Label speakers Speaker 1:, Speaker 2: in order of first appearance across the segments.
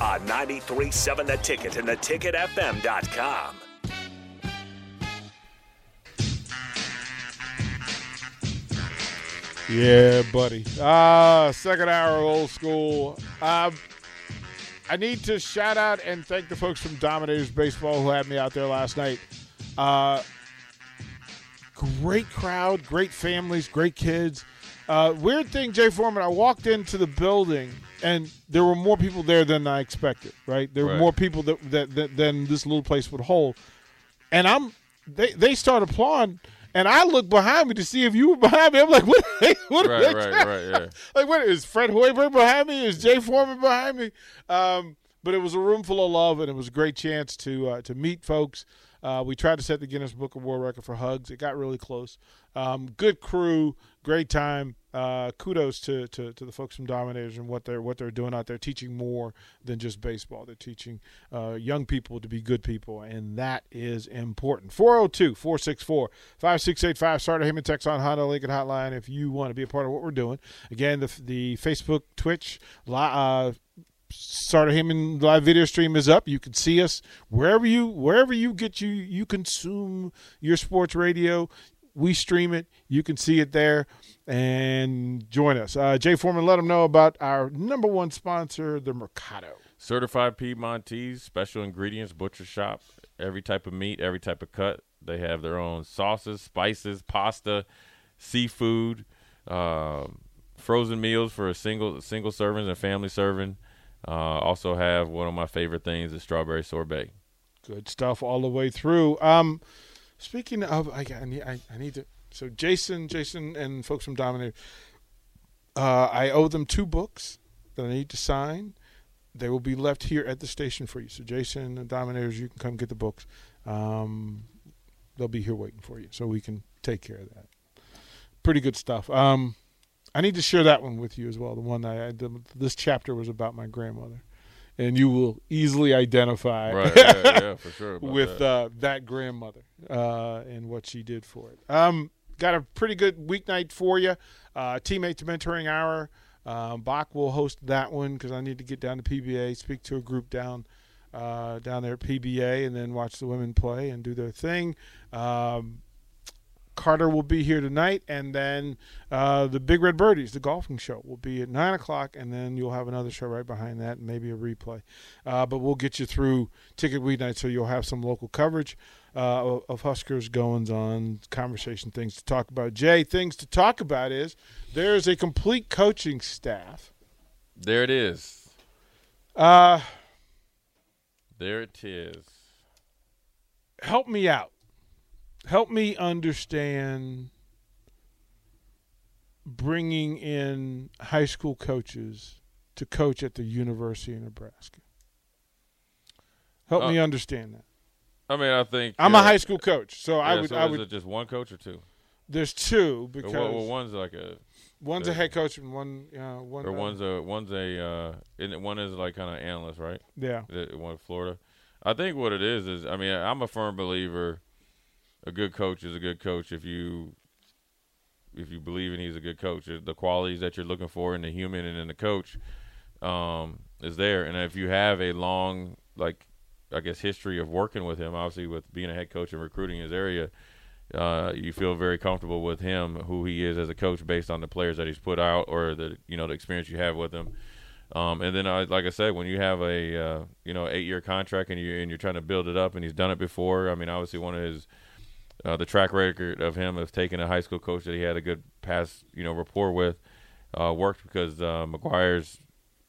Speaker 1: On 93.7 The Ticket and theticketfm.com.
Speaker 2: Yeah, buddy. Uh, second hour old school. Um, I need to shout out and thank the folks from Dominators Baseball who had me out there last night. Uh, great crowd, great families, great kids. Uh, weird thing, Jay Foreman, I walked into the building and there were more people there than I expected, right? There were
Speaker 3: Right.
Speaker 2: more people that, that, that than this little place would hold. And I'm they they start applauding and I look behind me to see if you were behind me. I'm like, what? what are
Speaker 3: Right,
Speaker 2: they
Speaker 3: right, right, yeah.
Speaker 2: like what is Fred Hoiberg behind me? Is Jay Foreman behind me? Um, but it was a room full of love, and it was a great chance to uh, to meet folks. Uh, we tried to set the Guinness Book of World Record for hugs. It got really close. Um, good crew, great time. Uh, kudos to, to, to the folks from Dominators and what they're what they're doing out there, teaching more than just baseball. They're teaching uh, young people to be good people, and that is important. 402 464 5685. Starter Heyman Text on Honda Lincoln Hotline if you want to be a part of what we're doing. Again, the, the Facebook, Twitch, uh, Starter Heyman live video stream is up. You can see us wherever you wherever you get you you consume your sports radio. We stream it. You can see it there and join us. Uh, Jay Foreman, let them know about our number one sponsor, the Mercado.
Speaker 3: Certified Piedmontese, special ingredients, butcher shop, every type of meat, every type of cut. They have their own sauces, spices, pasta, seafood, um, frozen meals for a single single servings and family serving. Uh, also have one of my favorite things, the strawberry sorbet.
Speaker 2: Good stuff all the way through. Um, speaking of, I, I need I, I need to. So Jason, Jason, and folks from Dominator, uh, I owe them two books that I need to sign. They will be left here at the station for you. So Jason and Dominators, you can come get the books. Um, they'll be here waiting for you, so we can take care of that. Pretty good stuff. Um, I need to share that one with you as well. The one I, I this chapter was about my grandmother, and you will easily identify
Speaker 3: Right, yeah, yeah, for sure.
Speaker 2: with
Speaker 3: that.
Speaker 2: uh, that grandmother uh, and what she did for it. Um, got a pretty good weeknight for you. Uh, teammate to mentoring hour. Um, Bach will host that one because I need to get down to PBA, speak to a group down uh, down there at PBA, and then watch the women play and do their thing. Um, Carter will be here tonight, and then uh, the Big Red Birdies, the golfing show, will be at nine o'clock, and then you'll have another show right behind that, and maybe a replay. Uh, but we'll get you through Ticket Week Night, so you'll have some local coverage uh, of, Huskers goings on, conversation, things to talk about. Jay, things to talk about is there's a complete coaching staff.
Speaker 3: there it is.
Speaker 2: Uh,
Speaker 3: There it is.
Speaker 2: help me out. Help me understand bringing in high school coaches to coach at the University of Nebraska. Help
Speaker 3: Uh,
Speaker 2: me understand that.
Speaker 3: I mean, I think
Speaker 2: I'm a high school coach, so I would.
Speaker 3: so
Speaker 2: I would.
Speaker 3: it just one coach or two?
Speaker 2: There's two because
Speaker 3: well, well, one's like a
Speaker 2: one's a head coach and one, uh, one.
Speaker 3: or
Speaker 2: uh,
Speaker 3: one's a one's a uh, it- one is like kind of analyst, right?
Speaker 2: yeah.
Speaker 3: The one Florida. I think what it is is, I mean, I'm a firm believer. A good coach is a good coach if you if you believe in he's a good coach. The qualities that you're looking for in the human and in the coach um, is there. And if you have a long, like, I guess, history of working with him, obviously with being a head coach and recruiting his area, uh, you feel very comfortable with him, who he is as a coach, based on the players that he's put out or the you know the experience you have with him. Um, and then, I, like I said, when you have a uh, you know eight year contract and you and you're trying to build it up, and he's done it before. I mean, obviously, one of his uh, the track record of him of taking a high school coach that he had a good past you know rapport with uh, worked because uh, McGuire's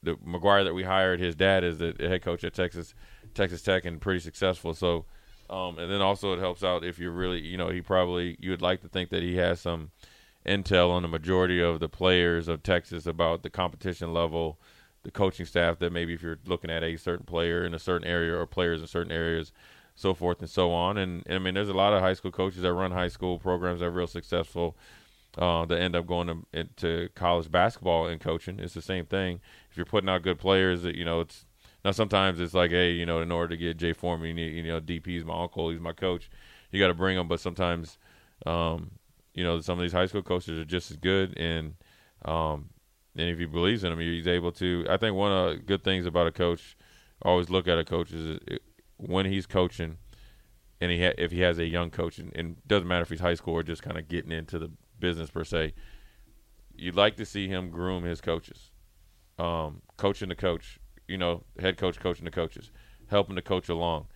Speaker 3: the McGuire that we hired, his dad is the head coach at Texas Texas Tech and pretty successful. So, um, and then also it helps out if you're really you know he probably you would like to think that he has some intel on the majority of the players of Texas about the competition level the coaching staff that maybe if you're looking at a certain player in a certain area or players in certain areas, so forth and so on. And, and I mean, there's a lot of high school coaches that run high school programs that are real successful. Uh, that end up going to, into college basketball and coaching. It's the same thing. If you're putting out good players, that you know, it's now sometimes it's like, hey, you know, in order to get Jay Foreman, you need, you know, DP's my uncle, he's my coach. You got to bring him, but sometimes, um, you know, some of these high school coaches are just as good, and um, and if he believes in him, he's able to. I think one of the good things about a coach, always look at a coach is when he's coaching, and he ha- if he has a young coach, and, and doesn't matter if he's high school or just kind of getting into the business per se. You'd like to see him groom his coaches, um, coaching the coach, you know, head coach coaching the coaches, helping the coach along,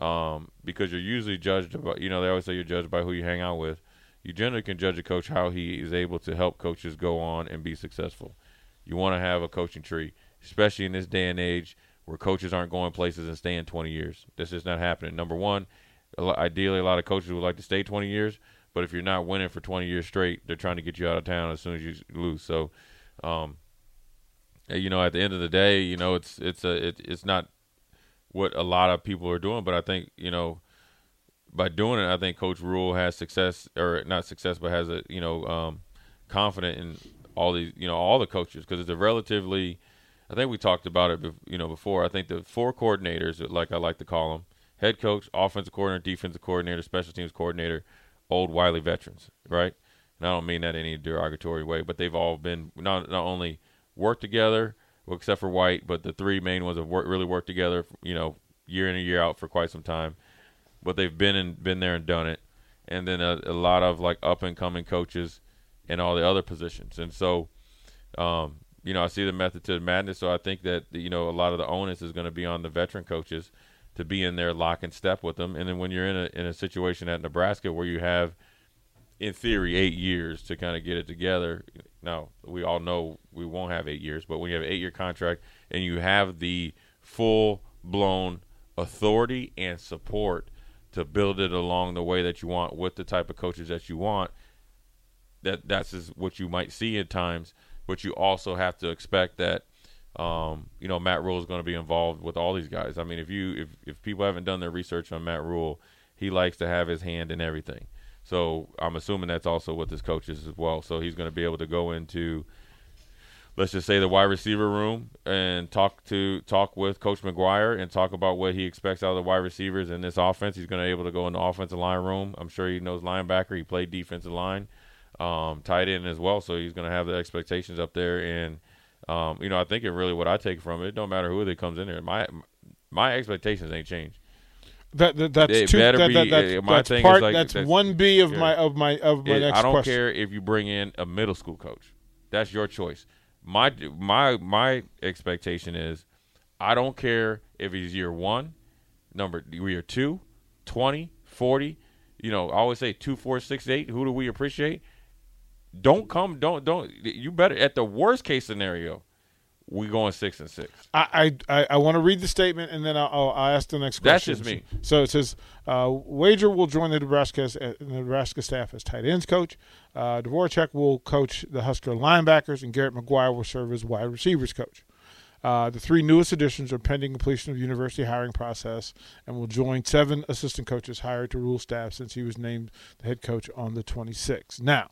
Speaker 3: um, because you're usually judged about, you know, they always say you're judged by who you hang out with. You generally can judge a coach how he is able to help coaches go on and be successful. You want to have a coaching tree, especially in this day and age where coaches aren't going places and staying 20 years. This is not happening. Number one, ideally, a lot of coaches would like to stay 20 years but if you're not winning for 20 years straight, they're trying to get you out of town as soon as you lose. So, um, you know, at the end of the day, you know, it's it's a it, it's not what a lot of people are doing, but I think you know by doing it, I think Coach Rhule has success or not success, but has a you know um, confident in all these you know all the coaches because it's a relatively. I think we talked about it, you know, before. I think the four coordinators, like I like to call them, head coach, offensive coordinator, defensive coordinator, special teams coordinator, old wily veterans, right? And I don't mean that in any derogatory way, but they've all been not not only worked together, well, except for White, but the three main ones have worked, really worked together, you know, year in and year out for quite some time. But they've been and been there and done it, and then a, a lot of like up and coming coaches and all the other positions, and so. Um, you know, I see the method to the madness, so I think that you know a lot of the onus is going to be on the veteran coaches to be in there lock and step with them. And then when you're in a in a situation at Nebraska where you have, in theory, eight years to kind of get it together. Now we all know we won't have eight years, but when you have an eight year contract and you have the full blown authority and support to build it along the way that you want with the type of coaches that you want, that that's is what you might see at times. But you also have to expect that um, you know, Matt Rhule is going to be involved with all these guys. I mean, if you if if people haven't done their research on Matt Rhule, he likes to have his hand in everything. So I'm assuming that's also what this coach is as well. So he's going to be able to go into, let's just say, the wide receiver room and talk to talk with Coach McGuire and talk about what he expects out of the wide receivers in this offense. He's going to be able to go in the offensive line room. I'm sure he knows linebacker. He played defensive line, um, tight end as well. So he's going to have the expectations up there and um, you know, I think it really what I take from it. It don't matter who it comes in there. My my expectations ain't changed.
Speaker 2: That, that that's
Speaker 3: it
Speaker 2: two,
Speaker 3: better
Speaker 2: that,
Speaker 3: be.
Speaker 2: that, that's,
Speaker 3: my
Speaker 2: that's
Speaker 3: thing
Speaker 2: part,
Speaker 3: is like
Speaker 2: that's one B of
Speaker 3: yeah.
Speaker 2: my of my of my
Speaker 3: it,
Speaker 2: next
Speaker 3: I don't
Speaker 2: question.
Speaker 3: care if you bring in a middle school coach. That's your choice. My my my expectation is, I don't care if he's year one, number year two, 20, 40. You know, I always say two, four, six, eight. Who do we appreciate? Don't come. Don't don't. You better at the worst case scenario we going six and six.
Speaker 2: I I, I want to read the statement and then I'll, I'll ask the next question.
Speaker 3: That's just me.
Speaker 2: So it says, uh, Wager will join the Nebraska uh, Nebraska staff as tight ends coach. Uh, Dvorak will coach the Husker linebackers, and Garrett McGuire will serve as wide receivers coach. Uh, the three newest additions are pending completion of the university hiring process and will join seven assistant coaches hired to Rhule staff since he was named the head coach on the 26th. Now,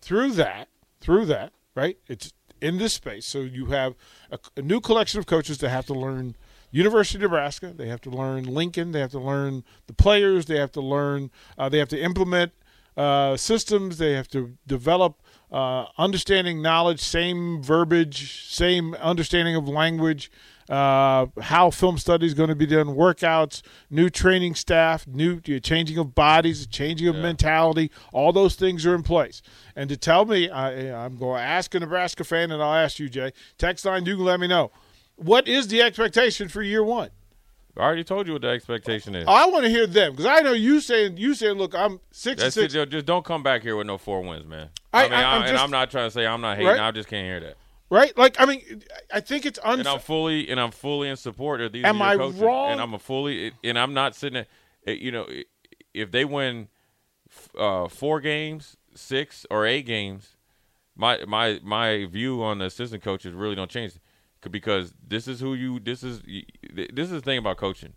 Speaker 2: through that, through that, right? It's in this space. So you have a, a, new collection of coaches that have to learn University of Nebraska. They have to learn Lincoln. They have to learn the players. They have to learn. Uh, they have to implement uh, systems. They have to develop uh, understanding knowledge, same verbiage, same understanding of language. Uh, how film study is going to be done, workouts, new training staff, new changing of bodies, changing of yeah. mentality. All those things are in place. And to tell me, I, I'm going to ask a Nebraska fan, and I'll ask you, Jay. Text line, you can let me know. What is the expectation for year one?
Speaker 3: I already told you what the expectation is.
Speaker 2: I want to hear them because I know you saying you saying, "Look, I'm six
Speaker 3: That's
Speaker 2: and six."
Speaker 3: It, just don't come back here with no four wins, man. I, I mean, I, am and I'm not trying to say I'm not hating. Right? I just can't hear that.
Speaker 2: Right? Like, I mean, I think it's unfair.
Speaker 3: And I'm fully and I'm fully in support of these.
Speaker 2: Am I
Speaker 3: coaches.
Speaker 2: wrong?
Speaker 3: And I'm a fully and I'm not sitting. At, you know, if they win uh, four games, six or eight games, my my my view on the assistant coaches really don't change because this is who you. This is this is the thing about coaching.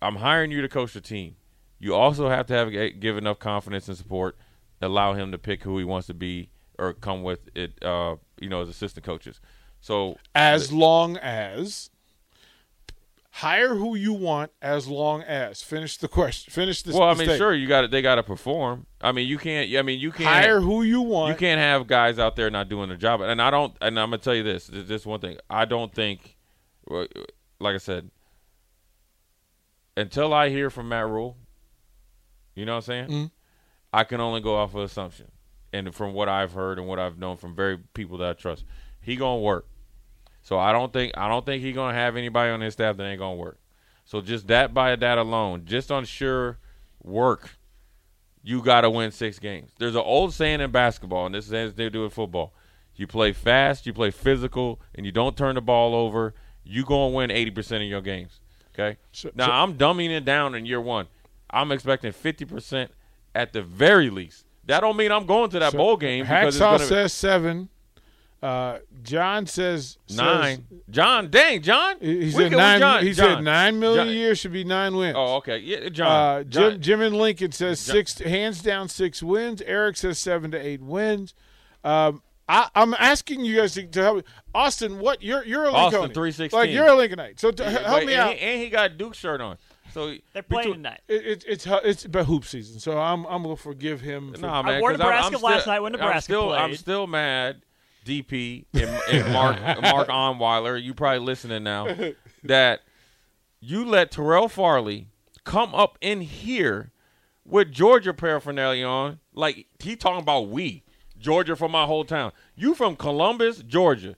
Speaker 3: I'm hiring you to coach the team. You also have to have give enough confidence and support, allow him to pick who he wants to be or come with it. Uh, you know, as assistant coaches. So
Speaker 2: as long as hire who you want, as long as finish the question. Finish this.
Speaker 3: Well, I mean, sure, you got They got to perform. I mean, you can't. I mean, you can't
Speaker 2: hire who you want.
Speaker 3: You can't have guys out there not doing their job. And I don't. And I'm gonna tell you this. This one thing. I don't think. Like I said, until I hear from Matt Rhule, you know what I'm saying?
Speaker 2: Mm-hmm.
Speaker 3: I can only go off of assumption, and from what I've heard and what I've known from very people that I trust, he gonna work. So I don't think I don't think he gonna have anybody on his staff that ain't gonna work. So just that by that alone, just on sure work, you got to win six games. There's an old saying in basketball, and this is as they do in football: you play fast, you play physical, and you don't turn the ball over. You gonna win eighty percent of your games. Okay.
Speaker 2: So-
Speaker 3: now
Speaker 2: so-
Speaker 3: I'm dumbing it down in year one. I'm expecting fifty percent at the very least. That don't mean I'm going to that
Speaker 2: So,
Speaker 3: bowl game
Speaker 2: Hacksaw says seven. Uh, John says says-
Speaker 3: nine. John, dang, John.
Speaker 2: He said nine.
Speaker 3: John,
Speaker 2: he
Speaker 3: John,
Speaker 2: said nine million
Speaker 3: John.
Speaker 2: a year should be nine wins.
Speaker 3: Oh, okay. Yeah, John.
Speaker 2: Uh,
Speaker 3: John.
Speaker 2: Jim, Jim and Lincoln says six, hands down, six wins. Eric says seven to eight wins. Um, I, I'm asking you guys to, to help me. Austin, what you're you're a Lincoln.
Speaker 3: Austin, 316.
Speaker 2: like you're a Lincolnite, so to, help
Speaker 3: Wait,
Speaker 2: me
Speaker 3: and
Speaker 2: out.
Speaker 3: He, and he got Duke shirt on. So
Speaker 4: They're playing
Speaker 3: between-
Speaker 4: tonight.
Speaker 2: It, it, it's it's about hoop season, so I'm I'm gonna forgive him. For,
Speaker 3: Nah, man. I'm-
Speaker 4: Nebraska
Speaker 3: I'm
Speaker 4: last
Speaker 3: still-
Speaker 4: night when
Speaker 3: I'm
Speaker 4: Nebraska
Speaker 3: still, I'm still mad. DP and, and Mark Mark Onweiler, you probably listening now, that you let Terrell Farley come up in here with Georgia paraphernalia on, like he talking about we Georgia from my whole town. You from Columbus, Georgia.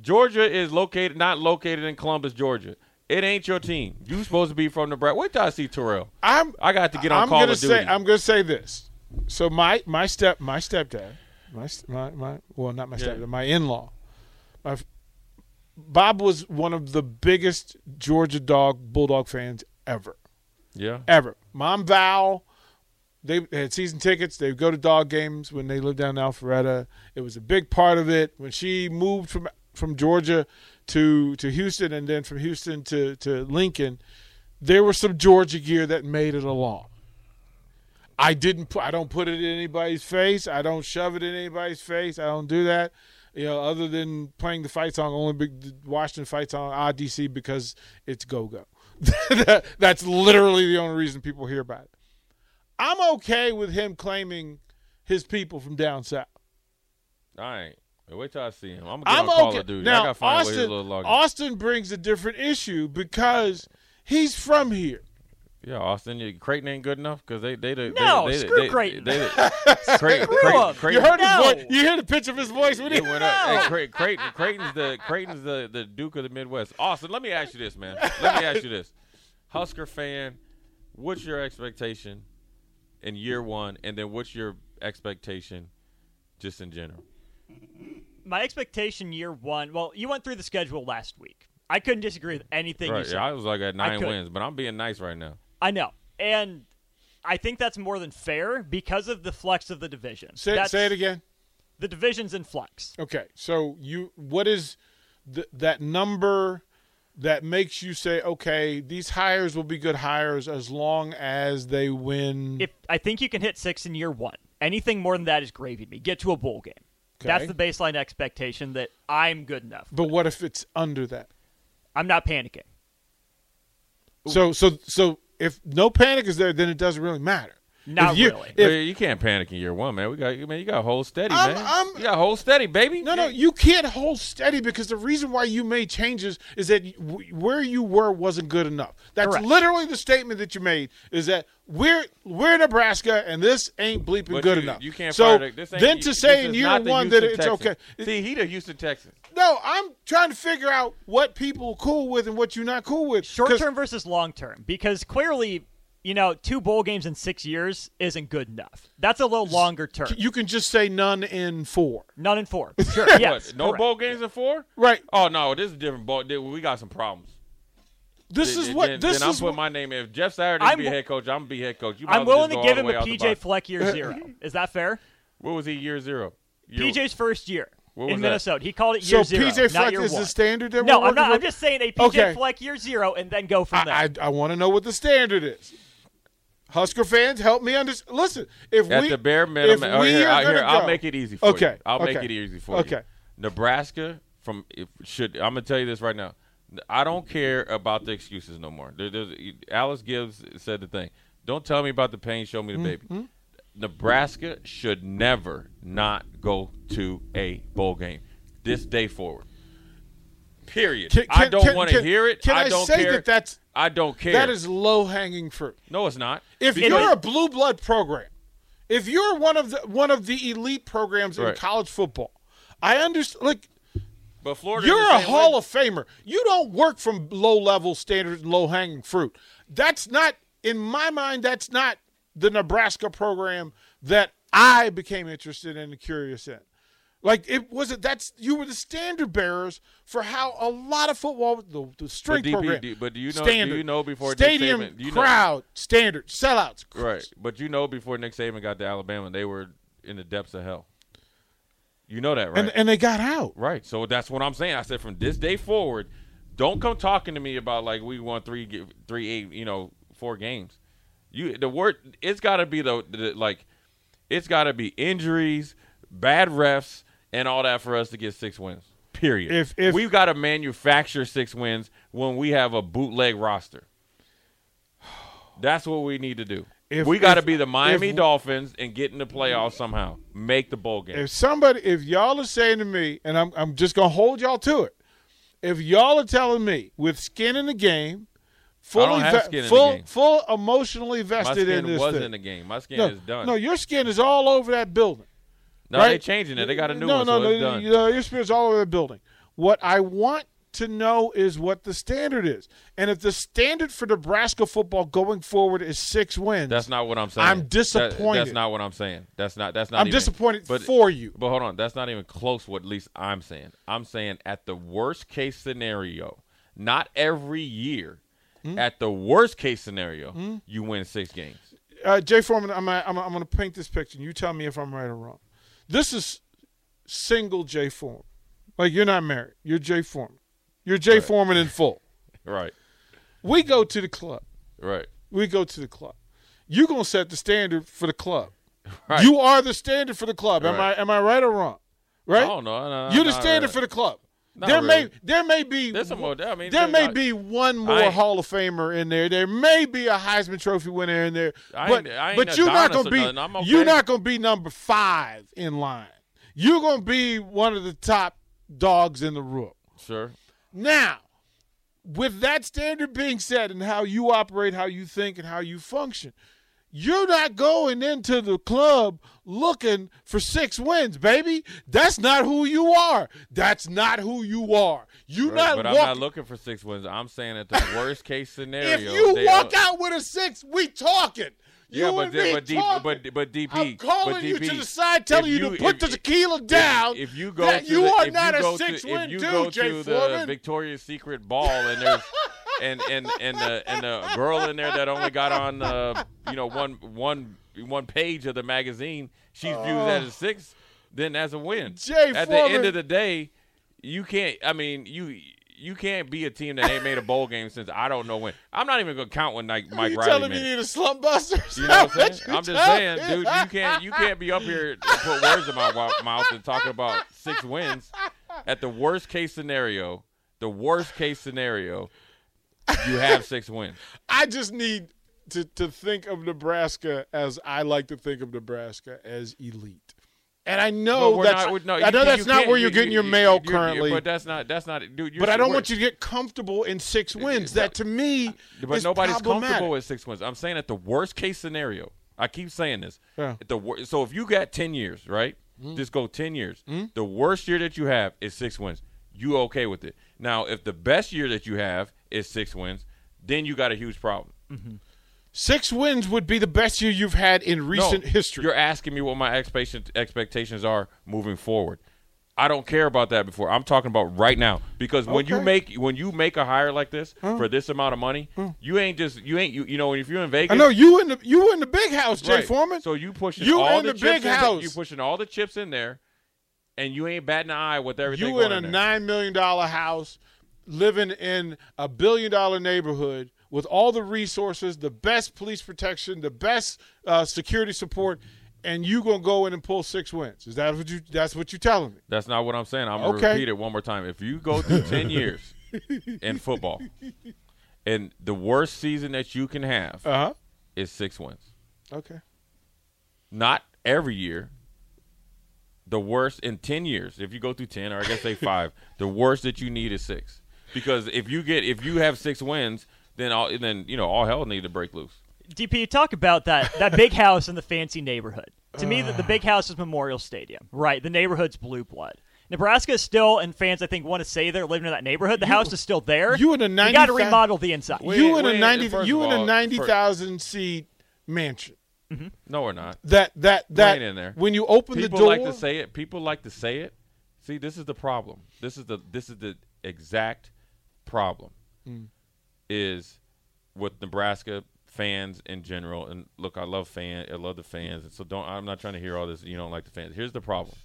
Speaker 3: Georgia is located not located in Columbus, Georgia. It ain't your team. You supposed to be from Nebraska. Wait till I see Terrell.
Speaker 2: I'm
Speaker 3: I got to get on
Speaker 2: I'm
Speaker 3: Call
Speaker 2: gonna
Speaker 3: of Duty.
Speaker 2: say I'm gonna say this. So my my step my stepdad, my my, my well not my
Speaker 3: Yeah.
Speaker 2: stepdad, my in law, my Bob was one of the biggest Georgia dog bulldog fans ever.
Speaker 3: yeah.
Speaker 2: ever. Mom Val, they had season tickets. They would go to dog games when they lived down in Alpharetta. It was a big part of it. When she moved from from Georgia to to Houston and then from Houston to to Lincoln, there was some Georgia gear that made it along. I didn't. Put, I don't put it in anybody's face. I don't shove it in anybody's face. I don't do that. You know, other than playing the fight song, only big Washington fight song, ah DC because it's go go. That's literally the only reason people hear about it. I'm okay with him claiming his people from down south.
Speaker 3: All right. Wait till I see him. I'm gonna get
Speaker 2: I'm
Speaker 3: on Call of Duty. I
Speaker 2: Now
Speaker 3: gotta find where his
Speaker 2: Austin,
Speaker 3: little login.
Speaker 2: Austin brings a different issue because he's from here.
Speaker 3: Yeah, Austin. You, Creighton ain't good enough because they they they
Speaker 4: No,
Speaker 3: they,
Speaker 4: screw
Speaker 3: they,
Speaker 4: Creighton.
Speaker 3: They, they, Creighton,
Speaker 4: Screw
Speaker 3: Creighton,
Speaker 4: him.
Speaker 3: Creighton,
Speaker 2: You heard
Speaker 4: No.
Speaker 2: his voice. You hear the pitch of his voice when he
Speaker 3: It went up.
Speaker 4: No.
Speaker 3: Hey, Creighton, Creighton, Creighton's the Creighton's the, the Duke of the Midwest. Austin, let me ask you this, man. Let me ask you this. Husker fan, what's your expectation in year one, and then what's your expectation just in general?
Speaker 4: My expectation year one. Well, you went through the schedule last week. I couldn't disagree with anything you said.
Speaker 3: Yeah, I was like at nine wins, but I'm being nice right now.
Speaker 4: I know, and I think that's more than fair because of the flex of the division.
Speaker 2: say, say it again.
Speaker 4: The division's in flux.
Speaker 2: Okay, so you what is th- that number that makes you say, okay, these hires will be good hires as long as they win?
Speaker 4: If I think you can hit six in year one, anything more than that is gravy to me. Get to a bowl game. That's the baseline expectation that I'm good enough.
Speaker 2: but what if it's under that?
Speaker 4: I'm not panicking.
Speaker 2: So so so if no panic is there, then it doesn't really matter.
Speaker 4: Not
Speaker 2: you-
Speaker 4: really.
Speaker 2: if-
Speaker 3: you can't panic in year one, man. We got man, you got hold steady,
Speaker 2: I'm-
Speaker 3: man.
Speaker 2: I'm-
Speaker 3: you got hold steady, baby.
Speaker 2: No, no, you can't hold steady because the reason why you made changes is that where you were wasn't good enough. That's
Speaker 4: Correct.
Speaker 2: literally the statement that you made is that we're we're Nebraska and this ain't bleeping
Speaker 3: But
Speaker 2: good
Speaker 3: you,
Speaker 2: enough.
Speaker 3: You can't
Speaker 2: so
Speaker 3: fire the, this ain't,
Speaker 2: then to
Speaker 3: this
Speaker 2: say in year
Speaker 3: not
Speaker 2: one that it's
Speaker 3: Texans.
Speaker 2: okay.
Speaker 3: See, he the Houston Texans.
Speaker 2: No, I'm trying to figure out what people are cool with and what you're not cool with.
Speaker 4: Short term versus long term, because clearly, you know, two bowl games in six years isn't good enough. That's a little longer term.
Speaker 2: You can just say none in four.
Speaker 4: None in four. Sure. Yes.
Speaker 3: What, no
Speaker 4: correct.
Speaker 3: bowl games in four?
Speaker 2: Right.
Speaker 3: Oh no, this is a different ball. We got some problems.
Speaker 2: This
Speaker 3: Then-
Speaker 2: is what
Speaker 3: then,
Speaker 2: this
Speaker 3: then I'm
Speaker 2: is.
Speaker 3: putting
Speaker 2: what-
Speaker 3: my name in. If Jeff Saturday
Speaker 4: I'm
Speaker 3: be head coach, I'm gonna be head coach. You
Speaker 4: I'm willing to give him a PJ. Fleck year zero. Is that fair?
Speaker 3: What was he year zero? Year-
Speaker 4: PJ's first year.
Speaker 3: What was
Speaker 4: in
Speaker 3: that?
Speaker 4: Minnesota. He called it
Speaker 2: So
Speaker 4: year zero,
Speaker 2: PJ
Speaker 4: not
Speaker 2: Fleck
Speaker 4: year
Speaker 2: is
Speaker 4: one.
Speaker 2: the standard that
Speaker 4: No,
Speaker 2: we're
Speaker 4: I'm not.
Speaker 2: working
Speaker 4: I'm just saying a PJ
Speaker 2: Okay.
Speaker 4: Fleck year zero, and then go from there.
Speaker 2: I, I, I want to know what the standard is. Husker fans, help me understand. Listen, if
Speaker 3: At
Speaker 2: we
Speaker 3: the bare minimum,
Speaker 2: if
Speaker 3: oh,
Speaker 2: we
Speaker 3: here,
Speaker 2: are
Speaker 3: here, I'll
Speaker 2: go-
Speaker 3: make it easy for you.
Speaker 2: Okay,
Speaker 3: you. I'll make it easy for
Speaker 2: okay.
Speaker 3: you. Okay. Nebraska from if, should I'm gonna tell you this right now. I don't care about the excuses no more. There, Alice Gibbs said the thing. Don't tell me about the pain. Show me the baby.
Speaker 2: Mm-hmm.
Speaker 3: Nebraska should never not go to a bowl game this day forward. Period.
Speaker 2: Can-
Speaker 3: I don't want to hear it.
Speaker 2: can
Speaker 3: I
Speaker 2: I
Speaker 3: don't
Speaker 2: say
Speaker 3: care.
Speaker 2: that that's-
Speaker 3: I don't care.
Speaker 2: that is low hanging fruit.
Speaker 3: no, it's not.
Speaker 2: If
Speaker 3: Because-
Speaker 2: you're a blue blood program, if you're one of the one of the elite programs in college football, I understand. Like
Speaker 3: but Florida,
Speaker 2: you're a Hall
Speaker 3: way.
Speaker 2: of Famer. You don't work from low level standards and low hanging fruit. That's not in my mind. That's not the Nebraska program that I became interested in and curious in. Like it was it that's you were the standard bearers for how a lot of football the, the strength
Speaker 3: DP,
Speaker 2: program.
Speaker 3: do- but do you know- do you know before Nick
Speaker 2: stadium
Speaker 3: Saban- do you know-
Speaker 2: crowd standard sellouts
Speaker 3: Right. But you know before Nick Saban got to Alabama, they were in the depths of hell. You know that, right?
Speaker 2: and and they got out.
Speaker 3: right. So that's what I'm saying. I said from this day forward, don't come talking to me about like we won three, three, eight, you know, four games. You the word it's got to be the, the like, it's got to be injuries, bad refs, and all that for us to get six wins. Period.
Speaker 2: If- if-
Speaker 3: we've got to manufacture six wins when we have a bootleg roster. That's what we need to do.
Speaker 2: If-
Speaker 3: we got to be the Miami
Speaker 2: if-
Speaker 3: Dolphins and get in the playoffs somehow. Make the bowl game.
Speaker 2: If somebody, if y'all are saying to me, and I'm, I'm just gonna hold y'all to it. If y'all are telling me with skin in the game, fully ve-
Speaker 3: skin in the
Speaker 2: full, full emotionally vested in this
Speaker 3: was
Speaker 2: thing.
Speaker 3: in the game. My skin
Speaker 2: no,
Speaker 3: is done.
Speaker 2: no, your skin is all over that building.
Speaker 3: No,
Speaker 2: right?
Speaker 3: they changing it. They got a new
Speaker 2: no,
Speaker 3: one,
Speaker 2: no,
Speaker 3: so
Speaker 2: no,
Speaker 3: done.
Speaker 2: Your skin is all over that building. What I want to know is what the standard is, and if the standard for Nebraska football going forward is six wins,
Speaker 3: That's not what I'm saying.
Speaker 2: I'm
Speaker 3: That-
Speaker 2: disappointed.
Speaker 3: that's not what I'm saying. That's not. That's not.
Speaker 2: I'm
Speaker 3: even,
Speaker 2: disappointed
Speaker 3: but,
Speaker 2: for you.
Speaker 3: But hold on, that's not even close. What at least I'm saying. I'm saying at the worst case scenario, not every year.
Speaker 2: Hmm?
Speaker 3: At the worst case scenario, you win six games.
Speaker 2: uh, Jay Foreman, I'm, I'm, I'm going to paint this picture. You tell me if I'm right or wrong. This is single Jay Foreman. Like you're not married. You're Jay Foreman. You're Jay Foreman in full.
Speaker 3: Right.
Speaker 2: We go to the club.
Speaker 3: Right.
Speaker 2: We go to the club. You're going to set the standard for the club.
Speaker 3: Right.
Speaker 2: You are the standard for the club. Am I am I right or wrong? Right?
Speaker 3: I don't know. No, no,
Speaker 2: You're the standard for the club.
Speaker 3: Not
Speaker 2: there may there may be
Speaker 3: There's some more. I mean,
Speaker 2: there may
Speaker 3: not-
Speaker 2: be one more Hall of Famer in there. There may be a Heisman Trophy winner in there.
Speaker 3: I
Speaker 2: but
Speaker 3: ain't-
Speaker 2: but you're not gonna be
Speaker 3: okay.
Speaker 2: you're not gonna be number five in line. You're gonna be one of the top dogs in the room.
Speaker 3: Sure.
Speaker 2: Now, with that standard being said, and how you operate, how you think, and how you function, you're not going into the club looking for six wins, baby. That's not who you are. That's not who you are. You
Speaker 3: Right,
Speaker 2: not
Speaker 3: but
Speaker 2: walking.
Speaker 3: I'm not looking for six wins. I'm saying at the worst case scenario.
Speaker 2: if you walk
Speaker 3: are-
Speaker 2: out with a six, we talking. You
Speaker 3: Yeah, but but D- but- but DP
Speaker 2: I'm calling
Speaker 3: but
Speaker 2: you to the side, telling
Speaker 3: if
Speaker 2: you, to put
Speaker 3: if-
Speaker 2: the tequila down.
Speaker 3: If you go
Speaker 2: that you
Speaker 3: the,
Speaker 2: are not
Speaker 3: you
Speaker 2: a six-win
Speaker 3: if you
Speaker 2: dude,
Speaker 3: go
Speaker 2: Jay
Speaker 3: to
Speaker 2: Foreman.
Speaker 3: the Victoria's Secret ball and there's and and and the and the girl in there that only got on uh, you know one one one page of the magazine, she's viewed as a six, then that's a win.
Speaker 2: Jay
Speaker 3: At the end of the day, you can't. I mean, you. You can't be a team that ain't made a bowl game since I don't know when. I'm not even gonna count when like Mike
Speaker 2: you
Speaker 3: Riley
Speaker 2: telling me you need a slump buster?
Speaker 3: You know what I'm saying? I'm just saying, dude, you can't you can't be up here put words in my mouth and talking about six wins. At the worst case scenario, the worst case scenario, you have six wins.
Speaker 2: I just need to, to think of Nebraska as I like to think of Nebraska as elite. And I know that's
Speaker 3: not, no,
Speaker 2: I know that's
Speaker 3: you
Speaker 2: not where you're
Speaker 3: you-
Speaker 2: getting your
Speaker 3: you-
Speaker 2: mail currently.
Speaker 3: But that's not that's not, dude.
Speaker 2: but I don't
Speaker 3: we're-
Speaker 2: want you to get comfortable in six wins. That to me
Speaker 3: But
Speaker 2: is
Speaker 3: nobody's comfortable with six wins. I'm saying at the worst case scenario. I keep saying this.
Speaker 2: Yeah.
Speaker 3: The wor- so if you got ten years, right?
Speaker 2: Mm-hmm.
Speaker 3: Just go ten years. The worst year that you have is six wins. You okay with it? Now, if the best year that you have is six wins, then you got a huge problem. Mm-hmm.
Speaker 2: Six wins would be the best year you've had in recent
Speaker 3: No,
Speaker 2: history.
Speaker 3: You're asking me what my expectations are moving forward. I don't care about that before. I'm talking about right now because when you make when you make a hire like this for this amount of money, you ain't just you ain't you you know if you're in Vegas.
Speaker 2: I know you in the you in the big house, Jay
Speaker 3: Right.
Speaker 2: Foreman.
Speaker 3: So you pushing
Speaker 2: You
Speaker 3: all
Speaker 2: in
Speaker 3: the,
Speaker 2: the
Speaker 3: chips
Speaker 2: big
Speaker 3: in
Speaker 2: house.
Speaker 3: You pushing all the chips in there, and you ain't batting an eye with everything.
Speaker 2: You in a
Speaker 3: there.
Speaker 2: nine million dollar house, living in a billion dollar neighborhood with all the resources, the best police protection, the best uh, security support, and you gonna go in and pull six wins? Is that what you? That's what you telling me?
Speaker 3: That's not what I'm saying. I'm gonna
Speaker 2: Okay.
Speaker 3: repeat it one more time. If you go through ten years in football, and the worst season that you can have
Speaker 2: Uh huh.
Speaker 3: is six wins.
Speaker 2: Okay.
Speaker 3: Not every year. The worst in ten years, if you go through ten, or I guess say five, the worst that you need is six. Because if you get if you have six wins, then all then you know all hell need to break loose.
Speaker 4: DP, you talk about that that big house in the fancy neighborhood. To me, the, the big house is Memorial Stadium, right? The neighborhood's blue blood. Nebraska is still, and fans I think want to say they're living in that neighborhood. The house is still there.
Speaker 2: you in a
Speaker 4: You
Speaker 2: 90
Speaker 4: got to remodel the inside.
Speaker 3: We-
Speaker 2: you in
Speaker 3: we
Speaker 2: a
Speaker 3: ain't-
Speaker 2: ninety. You in a
Speaker 3: all,
Speaker 2: ninety
Speaker 3: fir-
Speaker 2: thousand seat mansion. Mm-hmm.
Speaker 3: No, we're not.
Speaker 2: That that that
Speaker 3: ain't in there.
Speaker 2: when you open
Speaker 3: People
Speaker 2: the door.
Speaker 3: like to say it. People like to say it. See, this is the problem. This is the this is the exact problem.
Speaker 2: Hmm.
Speaker 3: Is with Nebraska fans in general. And look, I love fan. I love the fans. And so don't. I'm not trying to hear all this. You don't like the fans. Here's the problem.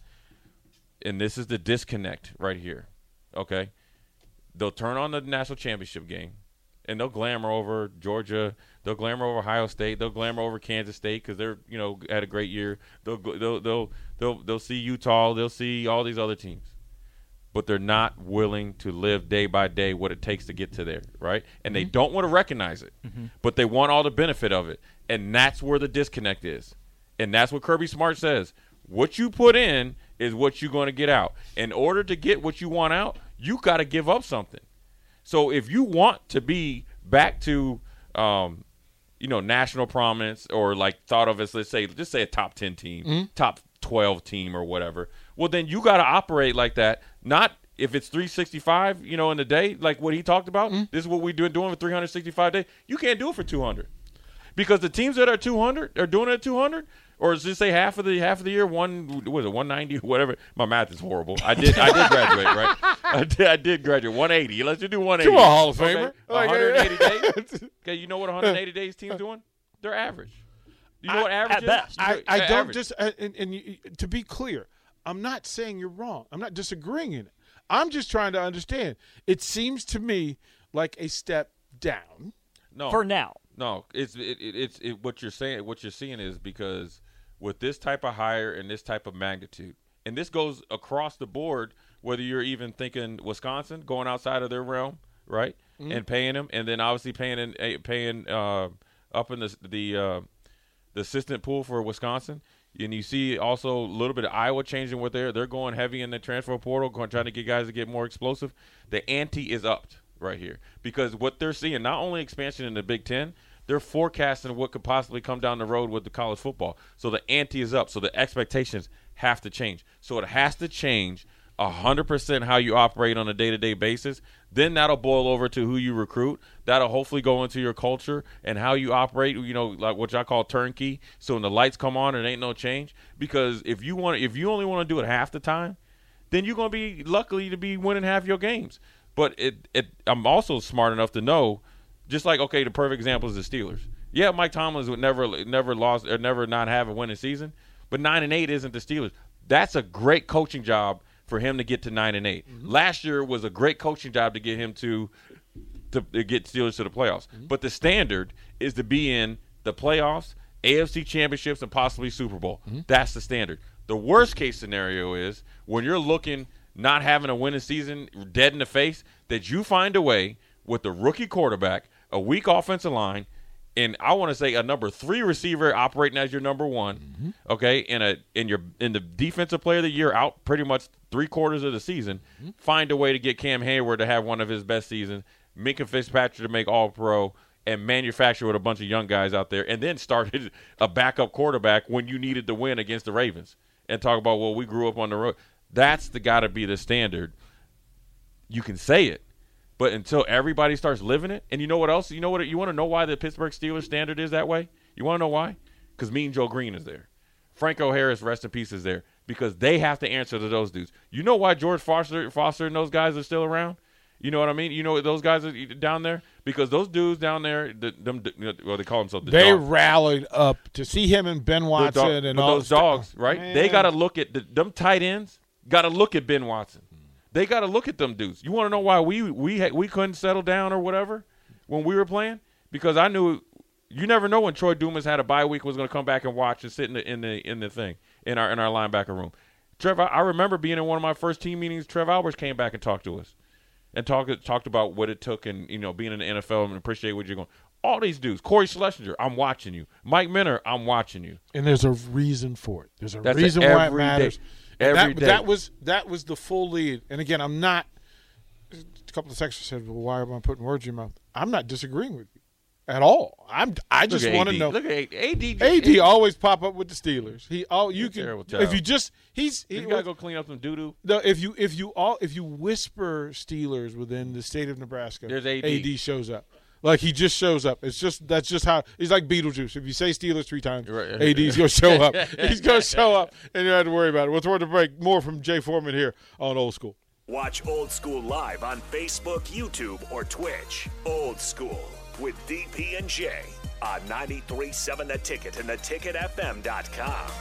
Speaker 3: And this is the disconnect right here. Okay, they'll turn on the national championship game, and they'll glamour over Georgia. They'll glamour over Ohio State. They'll glamour over Kansas State because they're you know had a great year. They'll go- they'll they'll they'll they'll see Utah. They'll see all these other teams, but they're not willing to live day by day what it takes to get to there, right? And they mm-hmm. don't want to recognize it, mm-hmm. but they want all the benefit of it, and that's where the disconnect is. And that's what Kirby Smart says. What you put in is what you're going to get out. In order to get what you want out, you got to give up something. So if you want to be back to, um, you know, national prominence or like thought of as let's say just say a top ten team, mm-hmm. top twelve team or whatever, well then you got to operate like that. Not if it's 365, you know, in the day, like what he talked about. This is what we're doing doing for 365 days. You can't do it for 200 because the teams that are 200 are doing it at 200 or is this say half of the half of the year one was it 190 whatever my math is horrible i did i did graduate right i did i did graduate 180 let's just do 180
Speaker 2: You a Hall of
Speaker 3: Okay?
Speaker 2: Famer. Like,
Speaker 3: 180 days okay you know what 180 days teams doing they're average you know what average
Speaker 4: at
Speaker 3: is?
Speaker 4: best.
Speaker 3: You know-
Speaker 2: I, I
Speaker 3: uh,
Speaker 2: don't
Speaker 3: average.
Speaker 2: just uh, and, and you, to be clear, I'm not saying you're wrong. I'm not disagreeing in it. I'm just trying to understand. It seems to me like a step down.
Speaker 3: no
Speaker 4: for now.
Speaker 3: No, it's it, it, it's it, what you're saying. What you're seeing is because with this type of hire and this type of magnitude, and this goes across the board. Whether you're even thinking Wisconsin going outside of their realm, right, and paying them, and then obviously paying in, eh, paying uh, up in the the uh, the assistant pool for Wisconsin. And you see also a little bit of Iowa changing what they're they're going heavy in the transfer portal, going trying to get guys to get more explosive. The ante is upped right here because what they're seeing not only expansion in the Big Ten, they're forecasting what could possibly come down the road with the college football. So the ante is up. So the expectations have to change. So it has to change hundred percent how you operate on a day to day basis. Then that'll boil over to who you recruit. That'll hopefully go into your culture and how you operate. You know, like what I call turnkey. So when the lights come on, it ain't no change. Because if you want, if you only want to do it half the time, then you're gonna be luckily to be winning half your games. But it, it, I'm also smart enough to know, just like okay, the perfect example is the Steelers. Yeah, Mike Tomlin's would never, never lost or never not have a winning season, but nine and eight isn't the Steelers. That's a great coaching job for him to get to nine and 8 mm-hmm. Last year was a great coaching job to get him to to, to get Steelers to the playoffs. Mm-hmm. But the standard is to be in the playoffs, AFC championships, and possibly Super Bowl. Mm-hmm. That's the standard. The worst case scenario is when you're looking not having a winning season, dead in the face, that you find a way with the rookie quarterback, a weak offensive line, and I want to say a number three receiver operating as your number one, mm-hmm. okay, in a in your in the defensive player of the year out pretty much three quarters of the season, mm-hmm. find a way to get Cam Heyward to have one of his best seasons, Minkah Fitzpatrick to make All Pro, and manufacture with a bunch of young guys out there, and then started a backup quarterback when you needed to win against the Ravens, and talk about well we grew up on the road. That's the got to be the standard. You can say it, but until everybody starts living it, and you know what else? You know what? You want to know why the Pittsburgh Steelers standard is that way? You want to know why? Because Mean Joe Greene is there. Franco Harris, rest in peace, is there because they have to answer to those dudes. You know why George Foster, Foster and those guys are still around? You know what I mean? You know those guys are down there because those dudes down there, the, them, well, they call themselves the
Speaker 2: They
Speaker 3: dogs.
Speaker 2: rallied up to see him and Ben Watson
Speaker 3: dog-
Speaker 2: and all
Speaker 3: those dogs, right? They got to look at the, them tight ends. got to look at Ben Watson. They got to look at them dudes. You want to know why we we ha- we couldn't settle down or whatever when we were playing? Because I knew you never know when Troy Dumas had a bye week was going to come back and watch and sit in the in the in the thing in our in our linebacker room. Trev, I remember being in one of my first team meetings. Trev Alberts came back and talked to us and talked talked about what it took and you know being in the NFL and appreciate what you're going. All these dudes, Cory Schlesinger, I'm watching you. Mike Minter, I'm watching you.
Speaker 2: And there's a reason for it. There's a
Speaker 3: That's
Speaker 2: reason why it matters. And
Speaker 3: Every
Speaker 2: that,
Speaker 3: day.
Speaker 2: that was that was the full lead. And again, I'm not. A couple of texters said, "Well, why am I putting words in your mouth?" I'm not disagreeing with you at all. I'm. I just want to know.
Speaker 3: Look at AD.
Speaker 2: AD always pop up with the Steelers. He all you can
Speaker 3: terrible
Speaker 2: if you just he's he,
Speaker 3: You gotta go clean up some doo doo.
Speaker 2: no, if you if you all if you whisper Steelers within the state of Nebraska,
Speaker 3: There's AD.
Speaker 2: AD shows up. Like he just shows up. It's just that's just how he's like Beetlejuice. If you say Steelers three times,
Speaker 3: Right.
Speaker 2: AD's gonna show up. he's gonna show up, and you don't have to worry about it. We'll throw the break. More from Jay Foreman here on Old School.
Speaker 1: Watch Old School live on Facebook, YouTube, or Twitch. Old School with DP and J on 93.7 The Ticket and theticketfm.com.